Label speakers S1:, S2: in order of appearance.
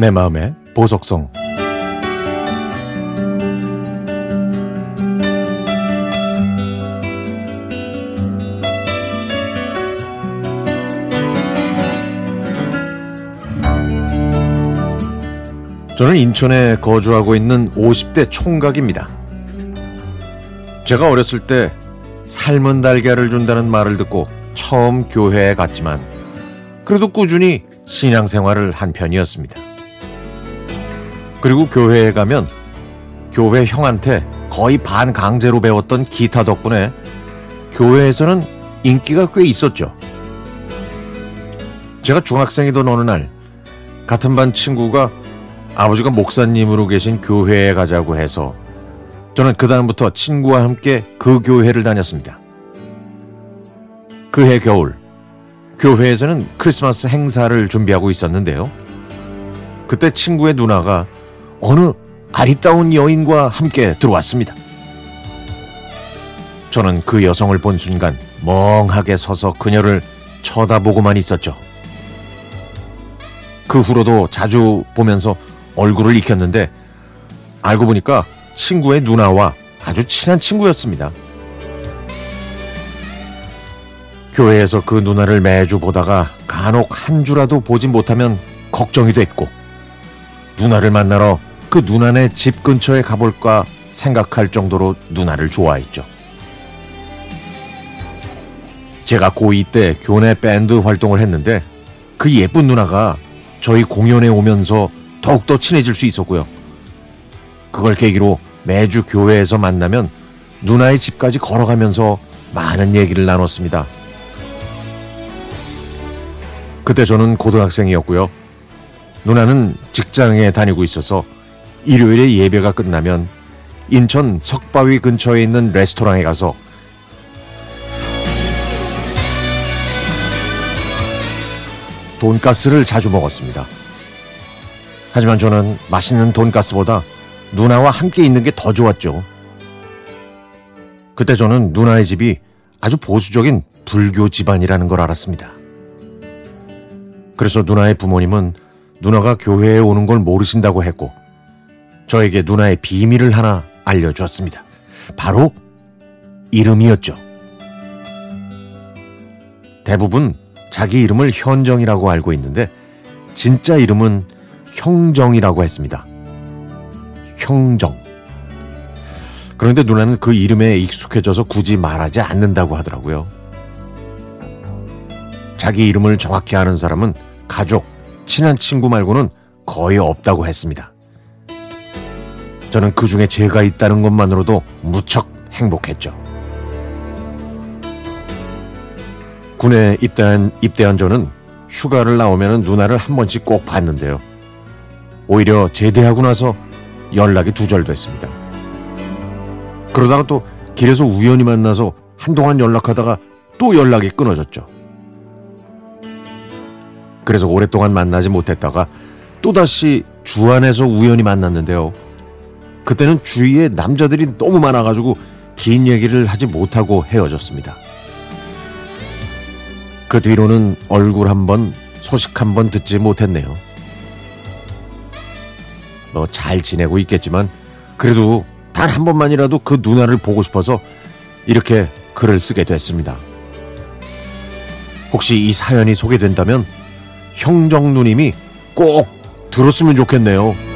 S1: 내 마음의 보석성 저는 인천에 거주하고 있는 50대 총각입니다. 제가 어렸을 때 삶은 달걀을 준다는 말을 듣고 처음 교회에 갔지만 그래도 꾸준히 신앙생활을 한 편이었습니다. 그리고 교회에 가면 교회 형한테 거의 반 강제로 배웠던 기타 덕분에 교회에서는 인기가 꽤 있었죠. 제가 중학생이던 어느 날 같은 반 친구가 아버지가 목사님으로 계신 교회에 가자고 해서 저는 그다음부터 친구와 함께 그 교회를 다녔습니다. 그해 겨울 교회에서는 크리스마스 행사를 준비하고 있었는데요. 그때 친구의 누나가 어느 아리따운 여인과 함께 들어왔습니다. 저는 그 여성을 본 순간 멍하게 서서 그녀를 쳐다보고만 있었죠. 그 후로도 자주 보면서 얼굴을 익혔는데 알고 보니까 친구의 누나와 아주 친한 친구였습니다. 교회에서 그 누나를 매주 보다가 간혹 한 주라도 보지 못하면 걱정이 됐고 누나를 만나러 그 누나네 집 근처에 가볼까 생각할 정도로 누나를 좋아했죠. 제가 고2 때 교내 밴드 활동을 했는데 그 예쁜 누나가 저희 공연에 오면서 더욱더 친해질 수 있었고요. 그걸 계기로 매주 교회에서 만나면 누나의 집까지 걸어가면서 많은 얘기를 나눴습니다. 그때 저는 고등학생이었고요. 누나는 직장에 다니고 있어서 일요일에 예배가 끝나면 인천 석바위 근처에 있는 레스토랑에 가서 돈가스를 자주 먹었습니다. 하지만 저는 맛있는 돈가스보다 누나와 함께 있는 게 더 좋았죠. 그때 저는 누나의 집이 아주 보수적인 불교 집안이라는 걸 알았습니다. 그래서 누나의 부모님은 누나가 교회에 오는 걸 모르신다고 했고 저에게 누나의 비밀을 하나 알려주었습니다. 바로 이름이었죠. 대부분 자기 이름을 현정이라고 알고 있는데 진짜 이름은 형정이라고 했습니다. 형정. 그런데 누나는 그 이름에 익숙해져서 굳이 말하지 않는다고 하더라고요. 자기 이름을 정확히 아는 사람은 가족, 친한 친구 말고는 거의 없다고 했습니다. 저는 그 중에 제가 있다는 것만으로도 무척 행복했죠. 군에 입대한, 입대한 저는 휴가를 나오면 누나를 한 번씩 꼭 봤는데요. 오히려 제대하고 나서 연락이 두절됐습니다. 그러다가 또 길에서 우연히 만나서 한동안 연락하다가 또 연락이 끊어졌죠. 그래서 오랫동안 만나지 못했다가 또다시 주안에서 우연히 만났는데요. 그때는 주위에 남자들이 너무 많아가지고 긴 얘기를 하지 못하고 헤어졌습니다. 그 뒤로는 얼굴 한 번, 소식 한 번 듣지 못했네요. 너잘 지내고 있겠지만 그래도 단 한 번만이라도 그 누나를 보고 싶어서 이렇게 글을 쓰게 됐습니다. 혹시 이 사연이 소개된다면 형정 누님이 꼭 들었으면 좋겠네요.